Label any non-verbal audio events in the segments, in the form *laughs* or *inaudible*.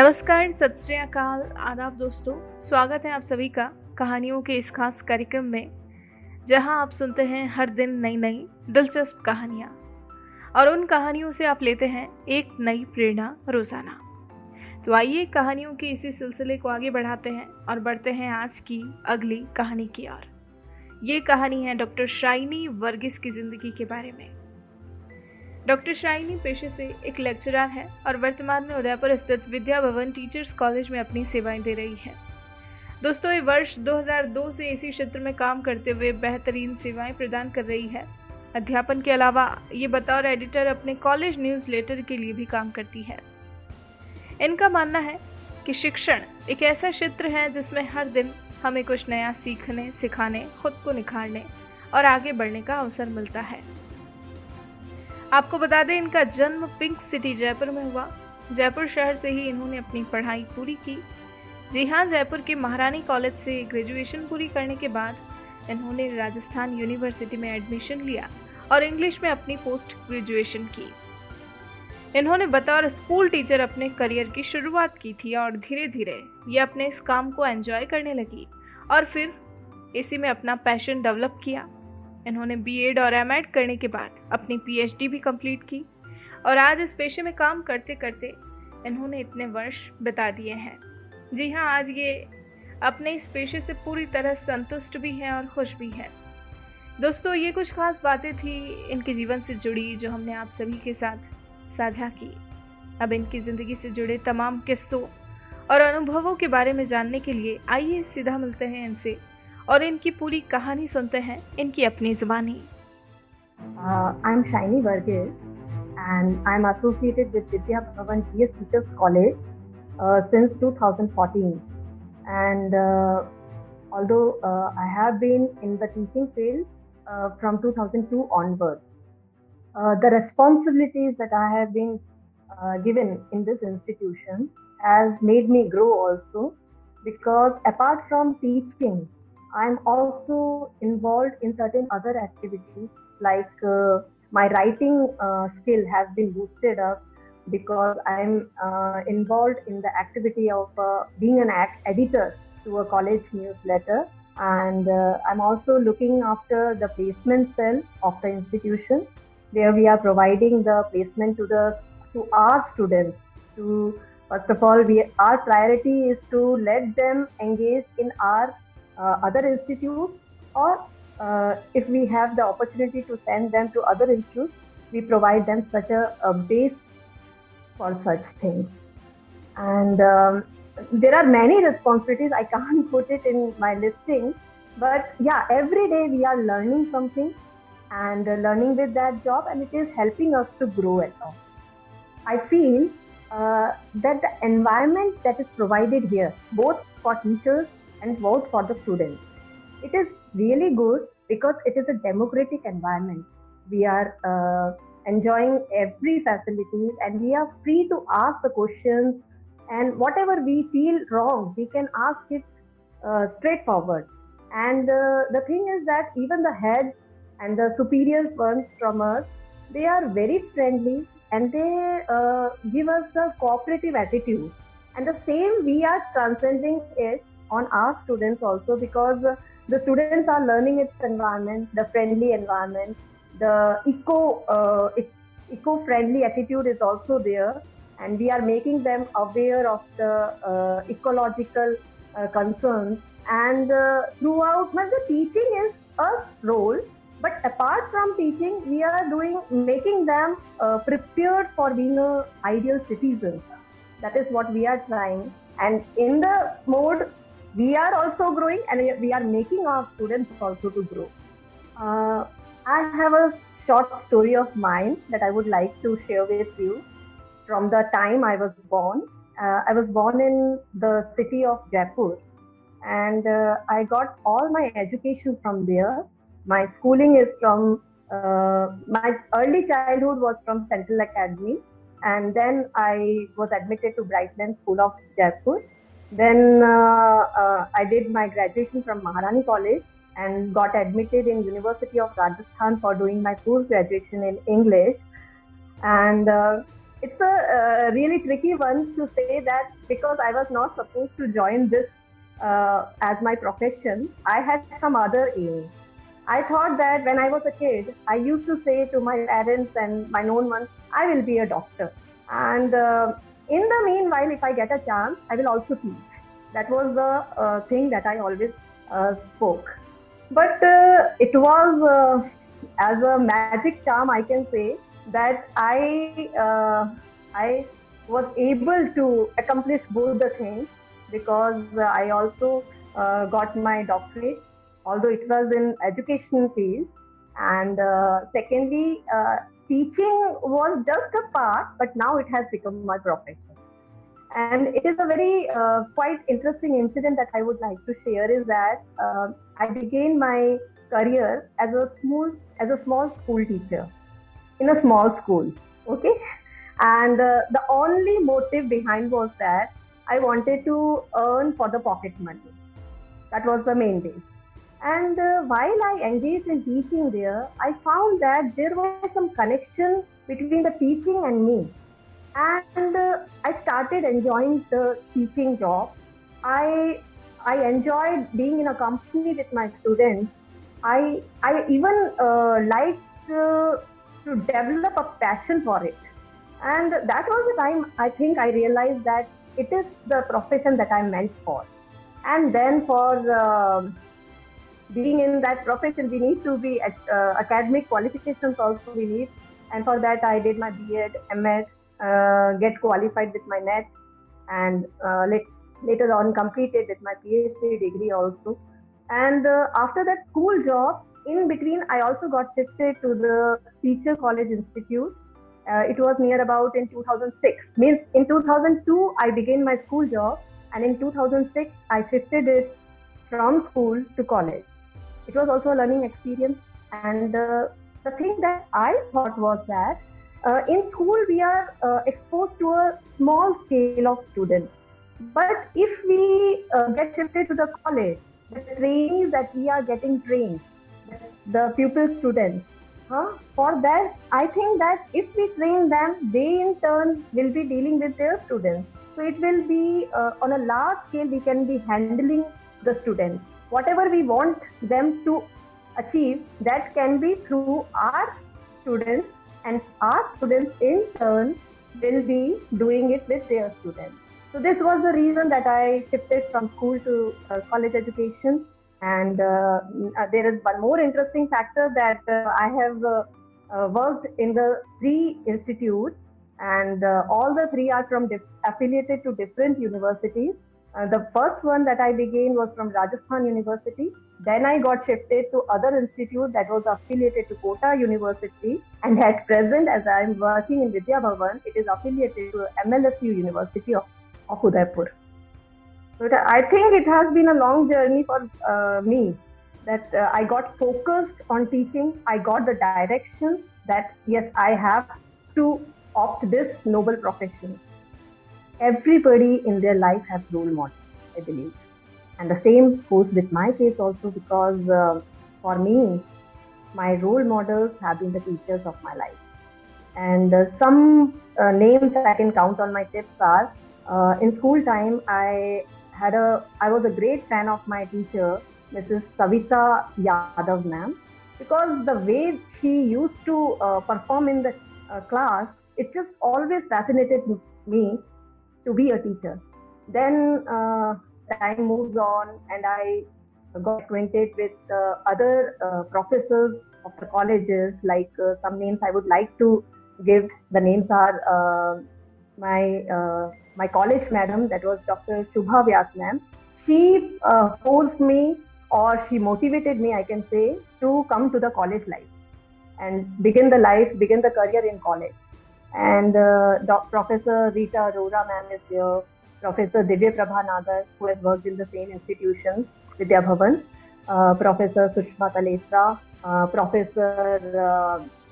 नमस्कार, सत श्रीकाल आदाब दोस्तों, स्वागत है आप सभी का कहानियों के इस खास कार्यक्रम में, जहाँ आप सुनते हैं हर दिन नई नई दिलचस्प कहानियाँ। और उन कहानियों से आप लेते हैं एक नई प्रेरणा, रोज़ाना। तो आइए कहानियों के इसी सिलसिले को आगे बढ़ाते हैं और बढ़ते हैं आज की अगली कहानी की ओर। ये कहानी है डॉक्टर शाइनी वर्गिस की ज़िंदगी के बारे में। डॉक्टर शाइनी पेशे से एक लेक्चरर है और वर्तमान में उदयपुर स्थित विद्या भवन टीचर्स कॉलेज में अपनी सेवाएँ दे रही है। दोस्तों, ये वर्ष 2002 से इसी क्षेत्र में काम करते हुए बेहतरीन सेवाएँ प्रदान कर रही है। अध्यापन के अलावा ये बतौर एडिटर अपने कॉलेज न्यूज़ लेटर के लिए भी काम करती है। इनका मानना है कि शिक्षण एक ऐसा क्षेत्र है जिसमें हर दिन हमें कुछ नया सीखने, सिखाने, खुद को निखारने और आगे बढ़ने का अवसर मिलता है। आपको बता दें, इनका जन्म पिंक सिटी जयपुर में हुआ। जयपुर शहर से ही इन्होंने अपनी पढ़ाई पूरी की। जी हाँ जयपुर के महारानी कॉलेज से ग्रेजुएशन पूरी करने के बाद इन्होंने राजस्थान यूनिवर्सिटी में एडमिशन लिया और इंग्लिश में अपनी पोस्ट ग्रेजुएशन की। इन्होंने बतौर स्कूल टीचर अपने करियर की शुरुआत की थी और धीरे धीरे ये अपने इस काम को एंजॉय करने लगी और फिर इसी में अपना पैशन डेवलप किया। इन्होंने बीएड और एमएड करने के बाद अपनी पीएचडी भी कंप्लीट की। और आज इस पेशे में काम करते करते इन्होंने इतने वर्ष बिता दिए हैं। जी हाँ आज ये अपने इस पेशे से पूरी तरह संतुष्ट भी हैं और खुश भी हैं। दोस्तों, ये कुछ खास बातें थी इनके जीवन से जुड़ी जो हमने आप सभी के साथ साझा की। अब इनकी ज़िंदगी से जुड़े तमाम किस्सों और अनुभवों के बारे में जानने के लिए आइए सीधा मिलते हैं इनसे और इनकी पूरी कहानी सुनते हैं इनकी अपनी जुबानी I am Shiny Varghese and I am associated with Vidya Bhavan G S teachers college since 2014 and although I have been in the teaching field from 2002 onwards the responsibilities that I have been given in this institution has made me grow also because apart from teaching I'm also involved in certain other activities like uh, my writing uh, skill has been boosted up because I'm uh, involved in the activity of uh, being an editor to a college newsletter. And uh, I'm also looking after the placement cell of the institution where we are providing the placement to the to our students to first of all we our priority is to let them engage in our other institutes or uh, if we have the opportunity to send them to other institutes, we provide them such a, a base for such things. And um, there are many responsibilities. I can't *laughs* put it in my listing, but yeah, every day we are learning something and uh, learning with that job, and it is helping us to grow at all. I feel uh, that the environment that is provided here, both for teachers and vote for the students. It is really good because it is a democratic environment. We are uh, enjoying every facilities and we are free to ask the questions and whatever we feel wrong, we can ask it uh, straightforward. And uh, the thing is that even the heads and the superior ones from us, they are very friendly and they uh, give us a cooperative attitude. And the same we are transcending it on our students also because the students are learning its environment, the friendly environment, the eco uh, eco-friendly attitude is also there, and we are making them aware of the uh, ecological uh, concerns. And uh, throughout, well, the teaching is a role, but apart from teaching, we are doing making them uh, prepared for being a ideal citizen. That is what we are trying. And in the mode we are also growing and we are making our students also to grow. Uh, I have a short story of mine that I would like to share with you from the time I was born. Uh, I was born in the city of Jaipur and uh, I got all my education from there. My schooling is from, uh, my early childhood was from Central Academy and then I was admitted to Brightland School of Jaipur then uh, uh, I did my graduation from Maharani College and got admitted in University of Rajasthan for doing my post graduation in English. And uh, it's a uh, really tricky one to say that because I was not supposed to join this uh, as my profession, I had some other aim. I thought that when I was a kid, I used to say to my parents and my known ones, I will be a doctor. And uh, in the meanwhile, if I get a chance, I will also teach. That was the uh, thing that I always uh, spoke. But uh, it was uh, as a magic charm, I can say that I uh, I was able to accomplish both the things because I also uh, got my doctorate, although it was in education field. And secondly, teaching was just a part, but now it has become my profession. And it is a very uh, quite interesting incident that I would like to share is that uh, I began my career as a small as a small school teacher in a small school. Okay, and uh, the only motive behind was that I wanted to earn for the pocket money. That was the main thing. And uh, while I engaged in teaching there, I found that there was some connection between the teaching and me. And uh, I started enjoying the teaching job. I I enjoyed being in a company with my students. I I even uh, liked uh, to develop a passion for it. And that was the time I think I realized that it is the profession that I'm meant for. And then for uh, being in that profession, we need to be at uh, academic qualifications also we need. And for that, I did my B.Ed, M.Ed, uh, get qualified with my NET, and uh, later on completed with my PhD degree also. And uh, after that school job, in between, I also got shifted to the Teacher College Institute uh, it was near about in 2006. Means in 2002 I began my school job, and in 2006 I shifted it from school to college. It was also a learning experience, and uh, the thing that I thought was that uh, in school we are uh, exposed to a small scale of students, but if we uh, get shifted to the college, the trainees that we are getting trained, the pupil students Huh? For that, I think that if we train them, they in turn will be dealing with their students. So it will be uh, on a large scale, we can be handling the students. Whatever we want them to achieve, that can be through our students, and our students in turn will be doing it with their students. So this was the reason that I shifted from school to uh, college education and uh, uh, there is one more interesting factor that uh, I have uh, worked in the three institutes, and all the three are from dif- affiliated to different universities. The first one that I began was from Rajasthan University. Then I got shifted to other institute that was affiliated to Kota University, and at present, as I am working in Vidya Bhavan, it is affiliated to MLSU University of, of Udaipur. But I think it has been a long journey for uh, me that uh, I got focused on teaching. I got the direction that yes, I have to opt this noble profession. Everybody in their life has role models, I believe. And the same goes with my case also because uh, for me, my role models have been the teachers of my life. And uh, some uh, names that I can count on my tips are uh, in school time, I had a I was a great fan of my teacher, Mrs. Savita Yadav ma'am, because the way she used to uh, perform in the uh, class, it just always fascinated me to be a teacher. Then uh, time moves on, and I got acquainted with uh, other uh, professors of the colleges. Like uh, some names I would like to give. The names are my my college madam, that was Dr. Shubha Vyas ma'am, she uh, forced me or she motivated me, I can say, to come to the college life and begin the life, begin the career in college. And uh, Professor Rita Arora ma'am is here, Professor Divya Prabha Nagar, who has worked in the same institution, Vidya Bhavan, uh, Professor Sushma Talesra, uh, Professor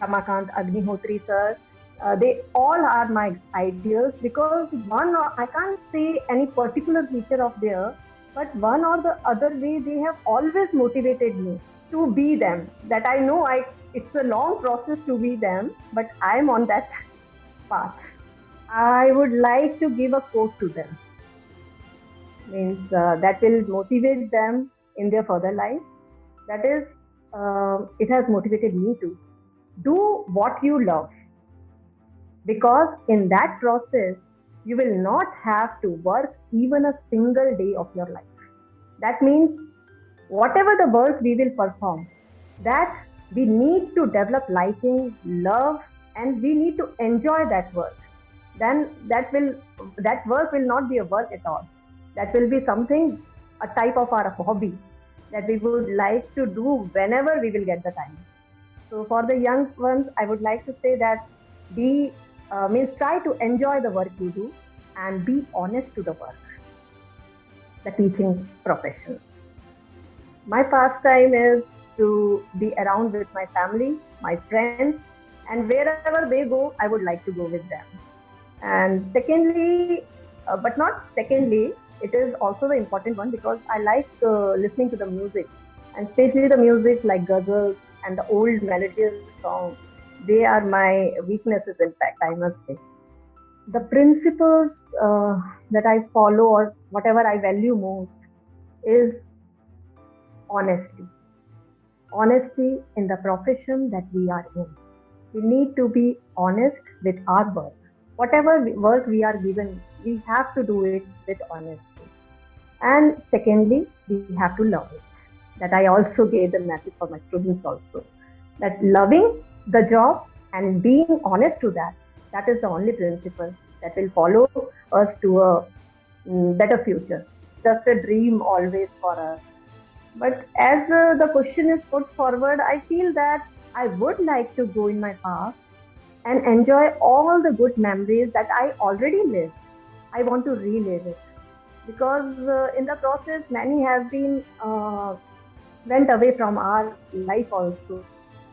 Ramakant Agnihotri sir, uh, they all are my ideals because one I can't say any particular feature of theirs, but one or the other way they have always motivated me to be them. That I know I it's a long process to be them, but I'm on that *laughs* path. I would like to give a quote to them. Means uh, that will motivate them in their further life. That is, uh, it has motivated me to do what you love. Because in that process, you will not have to work even a single day of your life. That means whatever the work we will perform, that we need to develop liking, love, and we need to enjoy that work. Then that will that work will not be a work at all. That will be something a type of our hobby that we would like to do whenever we will get the time. So for the young ones, I would like to say that be uh, means try to enjoy the work you do and be honest to the work, the teaching profession. My pastime is to be around with my family, my friends, and wherever they go, I would like to go with them. And secondly, uh, but not secondly, it is also the important one because I like uh, listening to the music, and especially the music like ghazals and the old melodious songs. They are my weaknesses, in fact, I must say. The principles uh, that I follow or whatever I value most is honesty. Honesty in the profession that we are in. We need to be honest with our work. Whatever work we are given, we have to do it with honesty. And secondly, we have to love it. That I also gave the message for my students also. That loving the job and being honest to that, that is the only principle that will follow us to a mm, better future. Just a dream always for us. But as uh, the question is put forward, I feel that I would like to go in my past and enjoy all the good memories that I already lived. I want to relive it because uh, in the process, many have been uh, went away from our life also.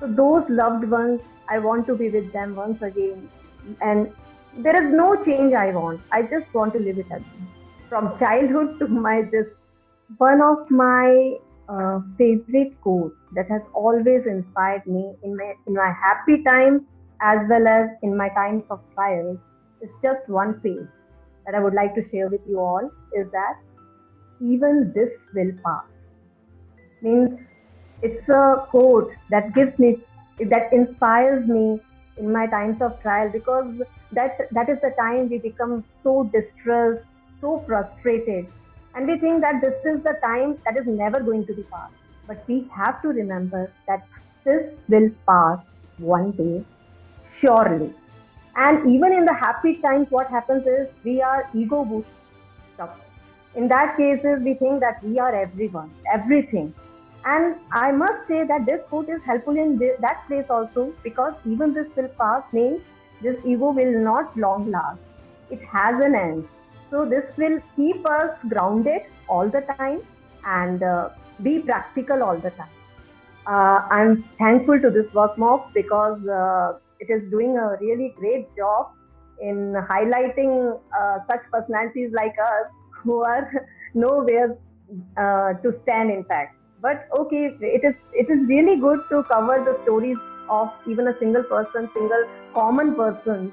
So those loved ones, I want to be with them once again, and there is no change I want. I just want to live it again. From childhood to my this one of my uh, favorite quote that has always inspired me in my in my happy times as well as in my times of trial is just one phrase that I would like to share with you all is that even this will pass. Means it's a quote that gives me that inspires me in my times of trial because that that is the time we become so distressed, so frustrated, and we think that this is the time that is never going to be passed. But we have to remember that this will pass one day, surely. And even in the happy times, what happens is we are ego boosted. In that cases, we think that we are everyone, everything. And I must say that this quote is helpful in that place also because even this will pass means this ego will not long last. It has an end. So this will keep us grounded all the time and uh, be practical all the time. Uh, I'm thankful to this WorkMob because uh, it is doing a really great job in highlighting uh, such personalities like us who are *laughs* nowhere uh, to stand in fact but okay it is it is really good to cover the stories of even a single person single common person